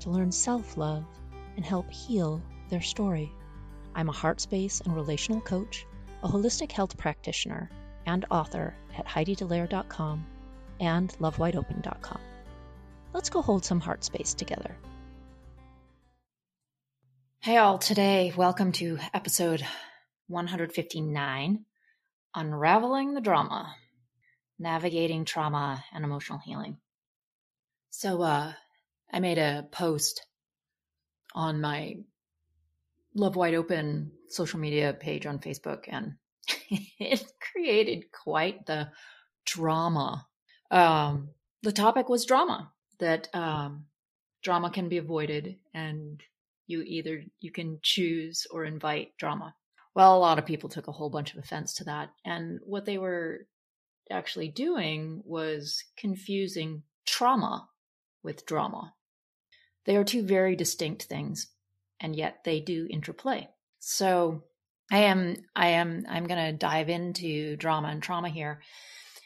to learn self love and help heal their story. I'm a heart space and relational coach, a holistic health practitioner, and author at HeidiDallaire.com and LoveWideOpen.com. Let's go hold some heart space together. Hey, all. Today, welcome to episode 159 Unraveling the Drama Navigating Trauma and Emotional Healing. So, uh, I made a post on my Love Wide Open social media page on Facebook, and it created quite the drama. Um, the topic was drama, that um, drama can be avoided, and you either you can choose or invite drama. Well, a lot of people took a whole bunch of offense to that, and what they were actually doing was confusing trauma with drama. They are two very distinct things, and yet they do interplay. So I am I am I'm to dive into drama and trauma here.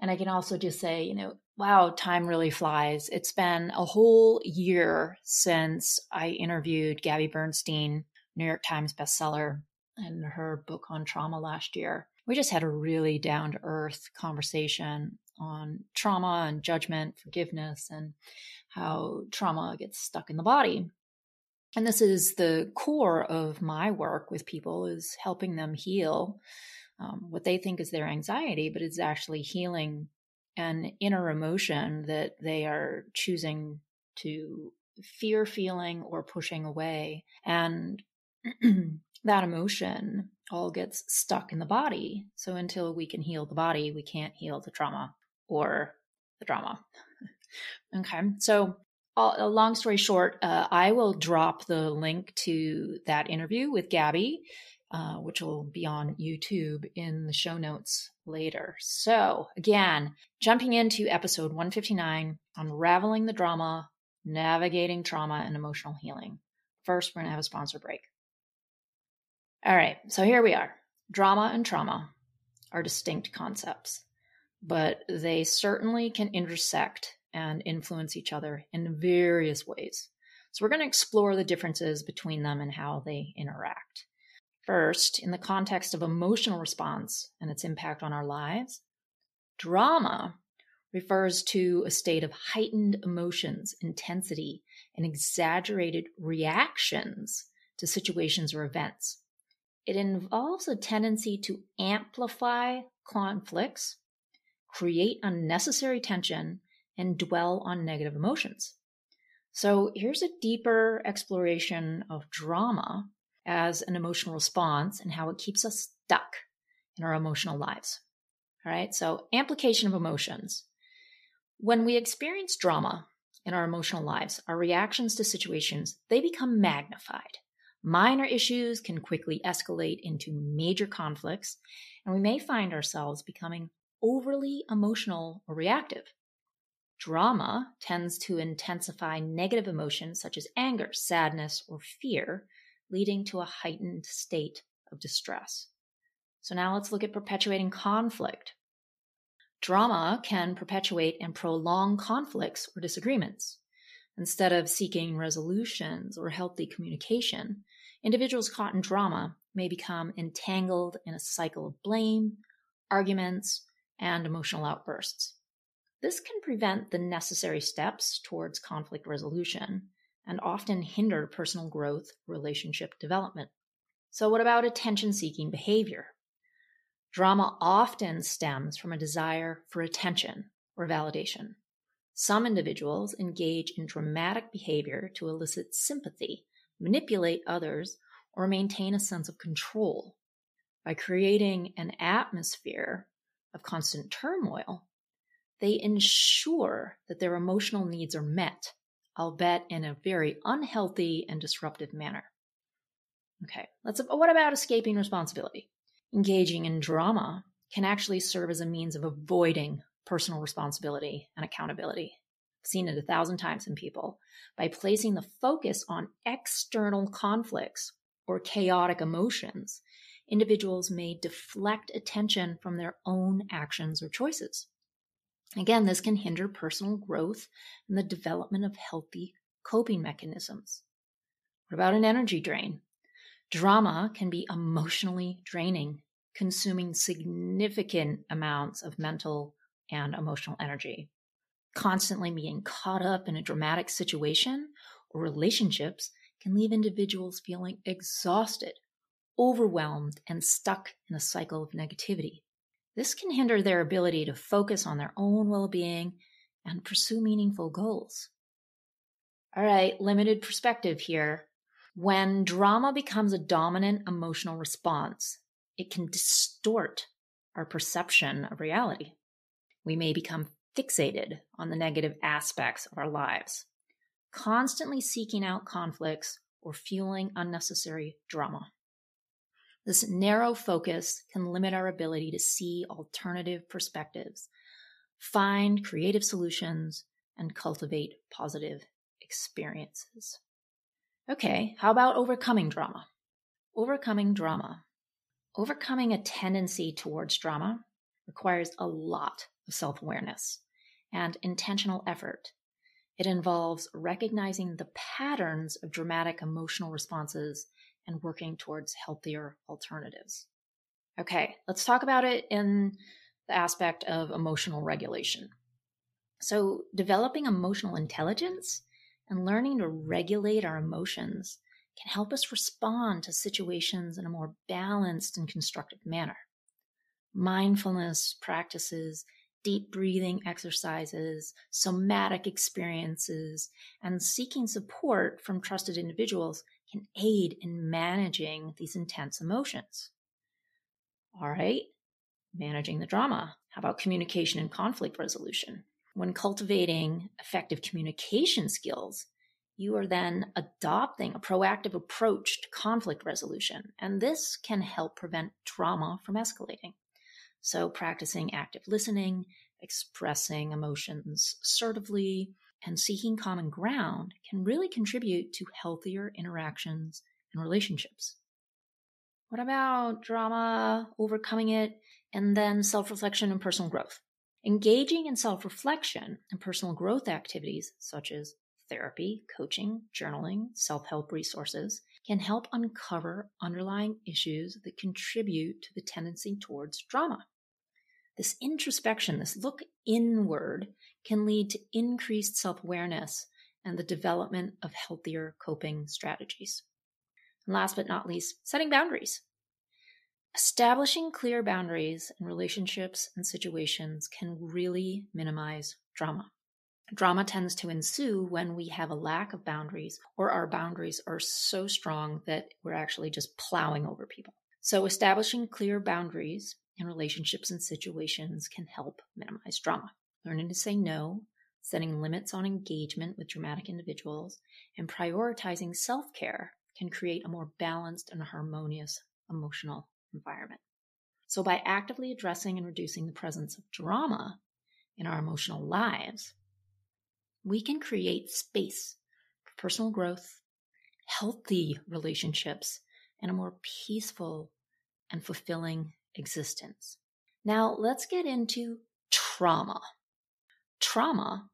And I can also just say, you know, wow, time really flies. It's been a whole year since I interviewed Gabby Bernstein, New York Times bestseller, and her book on trauma last year. We just had a really down to earth conversation on trauma and judgment, forgiveness, and how trauma gets stuck in the body. And this is the core of my work with people is helping them heal um, what they think is their anxiety, but it's actually healing an inner emotion that they are choosing to fear feeling or pushing away. And that emotion all gets stuck in the body. So until we can heal the body, we can't heal the trauma or the drama. okay. So, a long story short, uh, I will drop the link to that interview with Gabby, uh, which will be on YouTube in the show notes later. So, again, jumping into episode 159 Unraveling the Drama, Navigating Trauma and Emotional Healing. First, we're going to have a sponsor break. All right, so here we are. Drama and trauma are distinct concepts but they certainly can intersect and influence each other in various ways. So, we're going to explore the differences between them and how they interact. First, in the context of emotional response and its impact on our lives, drama refers to a state of heightened emotions, intensity, and exaggerated reactions to situations or events. It involves a tendency to amplify conflicts create unnecessary tension, and dwell on negative emotions. So here's a deeper exploration of drama as an emotional response and how it keeps us stuck in our emotional lives. All right, so amplification of emotions. When we experience drama in our emotional lives, our reactions to situations, they become magnified. Minor issues can quickly escalate into major conflicts, and we may find ourselves becoming overly emotional or reactive. Drama tends to intensify negative emotions such as anger, sadness, or fear, leading to a heightened state of distress. So now let's look at perpetuating conflict. Drama can perpetuate and prolong conflicts or disagreements. Instead of seeking resolutions or healthy communication, individuals caught in drama may become entangled in a cycle of blame, arguments, and emotional outbursts. This can prevent the necessary steps towards conflict resolution and often hinder personal growth, relationship development. So, what about attention seeking behavior? Drama often stems from a desire for attention or validation. Some individuals engage in dramatic behavior to elicit sympathy, manipulate others, or maintain a sense of control. By creating an atmosphere of constant turmoil, they ensure that their emotional needs are met, albeit in a very unhealthy and disruptive manner. Okay, let's uh, what about escaping responsibility? Engaging in drama can actually serve as a means of avoiding personal responsibility and accountability. I've seen it a thousand times in people. By placing the focus on external conflicts or chaotic emotions, individuals may deflect attention from their own actions or choices. Again, this can hinder personal growth and the development of healthy coping mechanisms. What about an energy drain? Drama can be emotionally draining, consuming significant amounts of mental and emotional energy. Constantly being caught up in a dramatic situation or relationships can leave individuals feeling exhausted, overwhelmed, and stuck in a cycle of negativity. This can hinder their ability to focus on their own well being and pursue meaningful goals. All right, limited perspective here. When drama becomes a dominant emotional response, it can distort our perception of reality. We may become fixated on the negative aspects of our lives, constantly seeking out conflicts or fueling unnecessary drama. This narrow focus can limit our ability to see alternative perspectives, find creative solutions, and cultivate positive experiences. Okay, how about overcoming drama? Overcoming drama. Overcoming a tendency towards drama requires a lot of self awareness and intentional effort. It involves recognizing the patterns of dramatic emotional responses and working towards healthier alternatives. Okay, let's talk about it in the aspect of emotional regulation. So, developing emotional intelligence and learning to regulate our emotions can help us respond to situations in a more balanced and constructive manner. Mindfulness practices, deep breathing exercises, somatic experiences, and seeking support from trusted individuals can aid in managing these intense emotions. All right, managing the drama. How about communication and conflict resolution? When cultivating effective communication skills, you are then adopting a proactive approach to conflict resolution, and this can help prevent trauma from escalating. So, practicing active listening, expressing emotions assertively, and seeking common ground can really contribute to healthier interactions and relationships. What about drama, overcoming it, and then self reflection and personal growth? Engaging in self reflection and personal growth activities such as therapy, coaching, journaling, self help resources can help uncover underlying issues that contribute to the tendency towards drama. This introspection, this look inward, can lead to increased self awareness and the development of healthier coping strategies. And last but not least, setting boundaries. Establishing clear boundaries in relationships and situations can really minimize drama. Drama tends to ensue when we have a lack of boundaries or our boundaries are so strong that we're actually just plowing over people. So, establishing clear boundaries in relationships and situations can help minimize drama. Learning to say no, setting limits on engagement with dramatic individuals, and prioritizing self care can create a more balanced and harmonious emotional environment. So, by actively addressing and reducing the presence of drama in our emotional lives, we can create space for personal growth, healthy relationships, and a more peaceful and fulfilling existence. Now, let's get into trauma. Trauma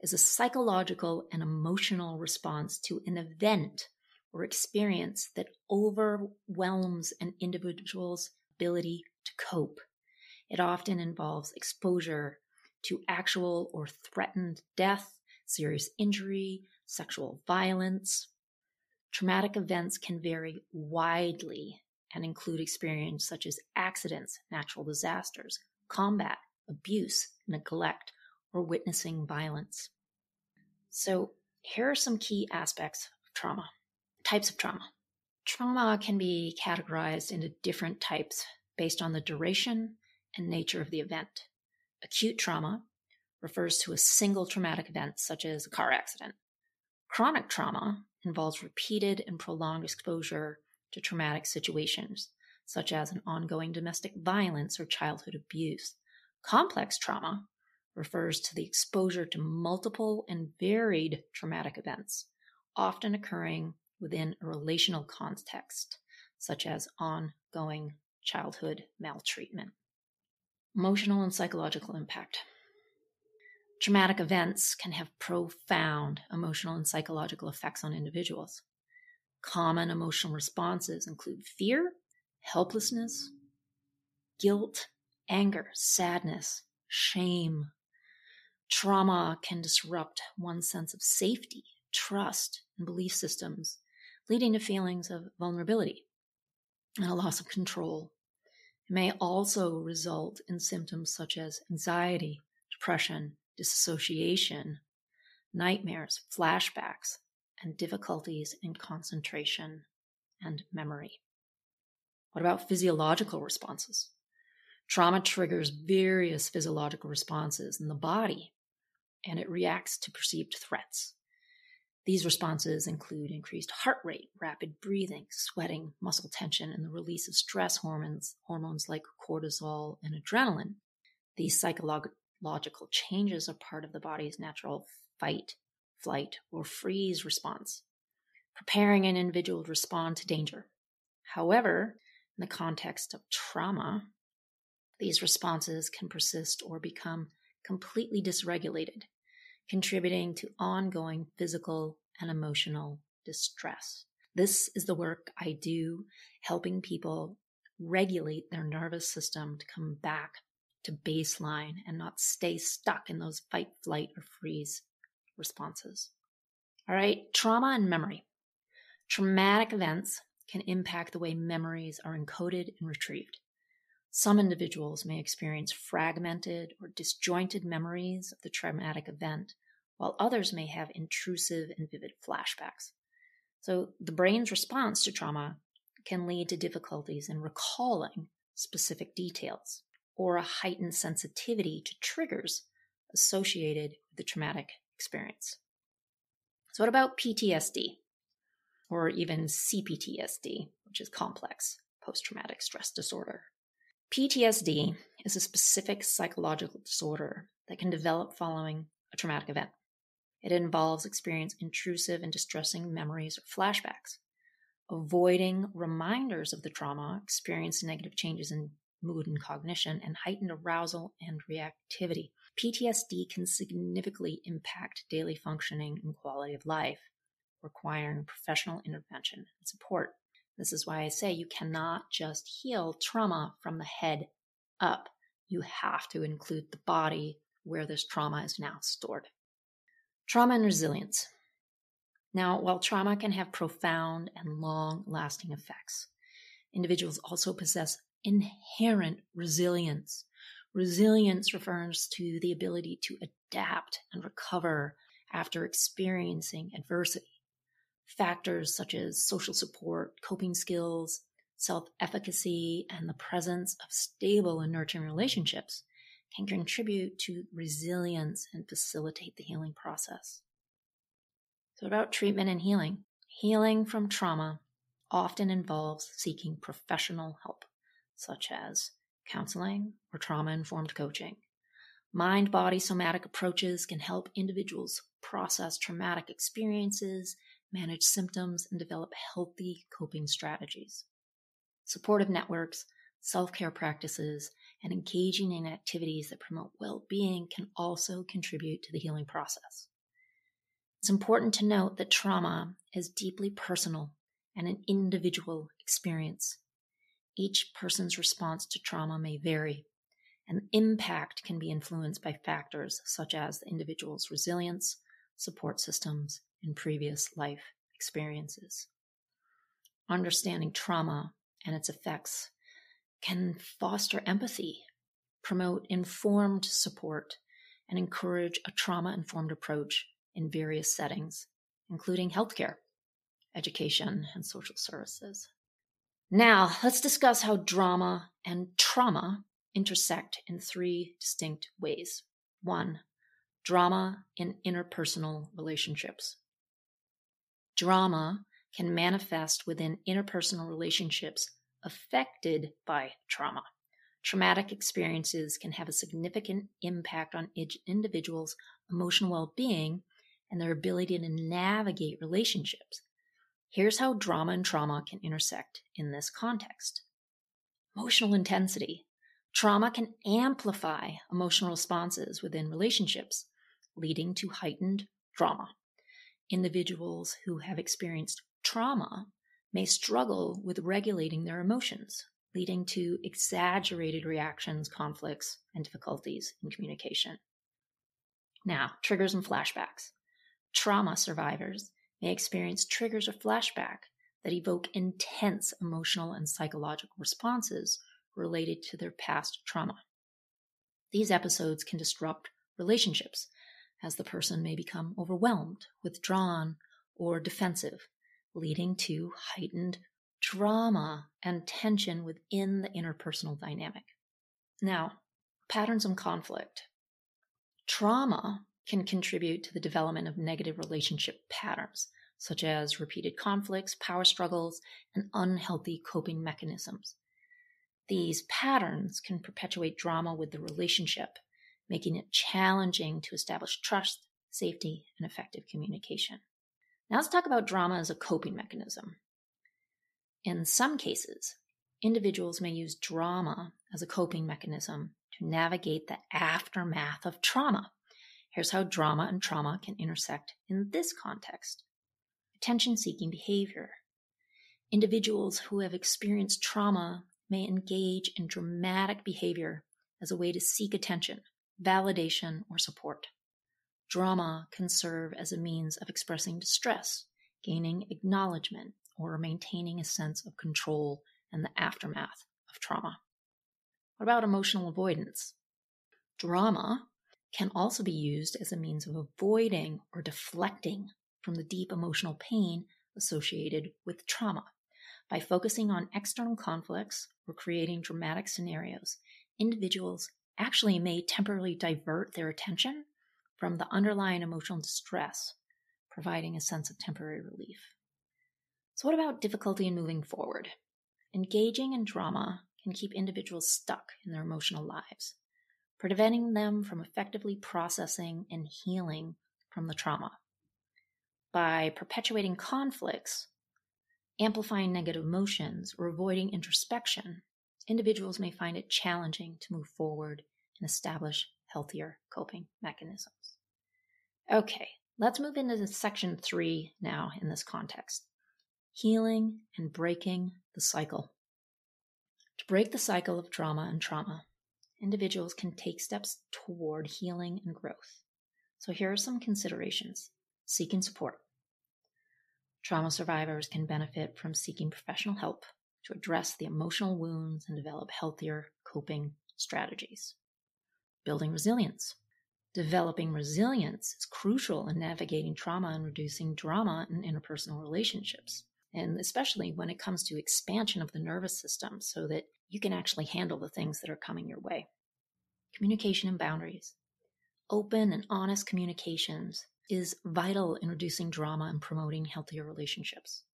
is a psychological and emotional response to an event or experience that overwhelms an individual's ability to cope. It often involves exposure to actual or threatened death, serious injury, sexual violence. Traumatic events can vary widely and include experiences such as accidents, natural disasters, combat, abuse, neglect, or witnessing violence. So, here are some key aspects of trauma. Types of trauma. Trauma can be categorized into different types based on the duration and nature of the event. Acute trauma refers to a single traumatic event, such as a car accident. Chronic trauma involves repeated and prolonged exposure to traumatic situations, such as an ongoing domestic violence or childhood abuse. Complex trauma refers to the exposure to multiple and varied traumatic events, often occurring within a relational context, such as ongoing childhood maltreatment. Emotional and psychological impact. Traumatic events can have profound emotional and psychological effects on individuals. Common emotional responses include fear, helplessness, guilt, anger, sadness, shame. Trauma can disrupt one's sense of safety, trust, and belief systems, leading to feelings of vulnerability and a loss of control. It may also result in symptoms such as anxiety, depression, disassociation, nightmares, flashbacks, and difficulties in concentration and memory. What about physiological responses? Trauma triggers various physiological responses in the body and it reacts to perceived threats. These responses include increased heart rate, rapid breathing, sweating, muscle tension, and the release of stress hormones, hormones like cortisol and adrenaline. These psychological changes are part of the body's natural fight, flight, or freeze response, preparing an individual to respond to danger. However, in the context of trauma, these responses can persist or become completely dysregulated, contributing to ongoing physical and emotional distress. This is the work I do, helping people regulate their nervous system to come back to baseline and not stay stuck in those fight, flight, or freeze responses. All right, trauma and memory. Traumatic events can impact the way memories are encoded and retrieved. Some individuals may experience fragmented or disjointed memories of the traumatic event, while others may have intrusive and vivid flashbacks. So, the brain's response to trauma can lead to difficulties in recalling specific details or a heightened sensitivity to triggers associated with the traumatic experience. So, what about PTSD or even CPTSD, which is complex post traumatic stress disorder? PTSD is a specific psychological disorder that can develop following a traumatic event. It involves experiencing intrusive and distressing memories or flashbacks, avoiding reminders of the trauma, experiencing negative changes in mood and cognition, and heightened arousal and reactivity. PTSD can significantly impact daily functioning and quality of life, requiring professional intervention and support. This is why I say you cannot just heal trauma from the head up. You have to include the body where this trauma is now stored. Trauma and resilience. Now, while trauma can have profound and long lasting effects, individuals also possess inherent resilience. Resilience refers to the ability to adapt and recover after experiencing adversity. Factors such as social support, coping skills, self efficacy, and the presence of stable and nurturing relationships can contribute to resilience and facilitate the healing process. So, about treatment and healing. Healing from trauma often involves seeking professional help, such as counseling or trauma informed coaching. Mind body somatic approaches can help individuals process traumatic experiences manage symptoms, and develop healthy coping strategies. Supportive networks, self care practices, and engaging in activities that promote well being can also contribute to the healing process. It's important to note that trauma is deeply personal and an individual experience. Each person's response to trauma may vary, and impact can be influenced by factors such as the individual's resilience, support systems, in previous life experiences. Understanding trauma and its effects can foster empathy, promote informed support, and encourage a trauma informed approach in various settings, including healthcare, education, and social services. Now, let's discuss how drama and trauma intersect in three distinct ways. One, drama in interpersonal relationships. Drama can manifest within interpersonal relationships affected by trauma. Traumatic experiences can have a significant impact on individuals' emotional well being and their ability to navigate relationships. Here's how drama and trauma can intersect in this context emotional intensity. Trauma can amplify emotional responses within relationships, leading to heightened trauma. Individuals who have experienced trauma may struggle with regulating their emotions, leading to exaggerated reactions, conflicts, and difficulties in communication. Now, triggers and flashbacks. Trauma survivors may experience triggers or flashback that evoke intense emotional and psychological responses related to their past trauma. These episodes can disrupt relationships as the person may become overwhelmed, withdrawn, or defensive, leading to heightened drama and tension within the interpersonal dynamic. Now, patterns of conflict. Trauma can contribute to the development of negative relationship patterns, such as repeated conflicts, power struggles, and unhealthy coping mechanisms. These patterns can perpetuate drama with the relationship, making it challenging to establish trust, safety, and effective communication. Now let's talk about drama as a coping mechanism. In some cases, individuals may use drama as a coping mechanism to navigate the aftermath of trauma. Here's how drama and trauma can intersect in this context attention seeking behavior. Individuals who have experienced trauma may engage in dramatic behavior as a way to seek attention, validation, or support. Drama can serve as a means of expressing distress, gaining acknowledgement, or maintaining a sense of control in the aftermath of trauma. What about emotional avoidance? Drama can also be used as a means of avoiding or deflecting from the deep emotional pain associated with trauma. By focusing on external conflicts or creating dramatic scenarios, individuals actually may temporarily divert their attention from the underlying emotional distress, providing a sense of temporary relief. So, what about difficulty in moving forward? Engaging in drama can keep individuals stuck in their emotional lives, preventing them from effectively processing and healing from the trauma. By perpetuating conflicts, amplifying negative emotions, or avoiding introspection, individuals may find it challenging to move forward and establish healthier coping mechanisms. Okay, let's move into section three now in this context healing and breaking the cycle. To break the cycle of trauma and trauma, individuals can take steps toward healing and growth. So here are some considerations seeking support. Trauma survivors can benefit from seeking professional help to address the emotional wounds and develop healthier coping strategies. Building resilience. Developing resilience is crucial in navigating trauma and reducing drama in interpersonal relationships and especially when it comes to expansion of the nervous system so that you can actually handle the things that are coming your way. Communication and boundaries. Open and honest communications is vital in reducing drama and promoting healthier relationships.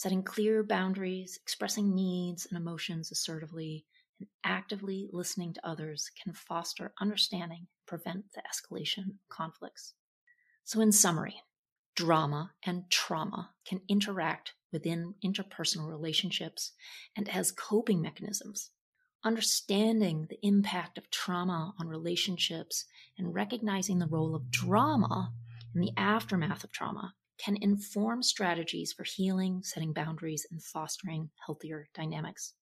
Setting clear boundaries, expressing needs and emotions assertively, and actively listening to others can foster understanding and prevent the escalation of conflicts. So, in summary, drama and trauma can interact within interpersonal relationships and as coping mechanisms. Understanding the impact of trauma on relationships and recognizing the role of drama in the aftermath of trauma can inform strategies for healing, setting boundaries, and fostering healthier dynamics.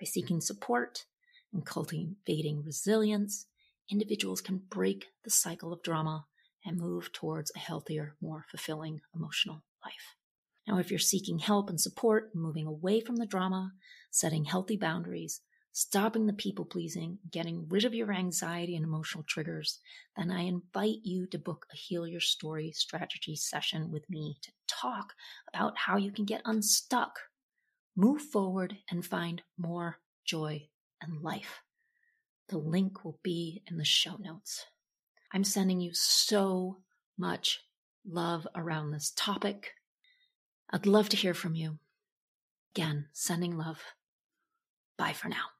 By seeking support and cultivating resilience, individuals can break the cycle of drama and move towards a healthier, more fulfilling emotional life. Now, if you're seeking help and support, moving away from the drama, setting healthy boundaries, stopping the people pleasing, getting rid of your anxiety and emotional triggers, then I invite you to book a Heal Your Story strategy session with me to talk about how you can get unstuck, move forward, and find more joy and life. The link will be in the show notes. I'm sending you so much love around this topic. I'd love to hear from you. Again, sending love. Bye for now.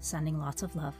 Sending lots of love.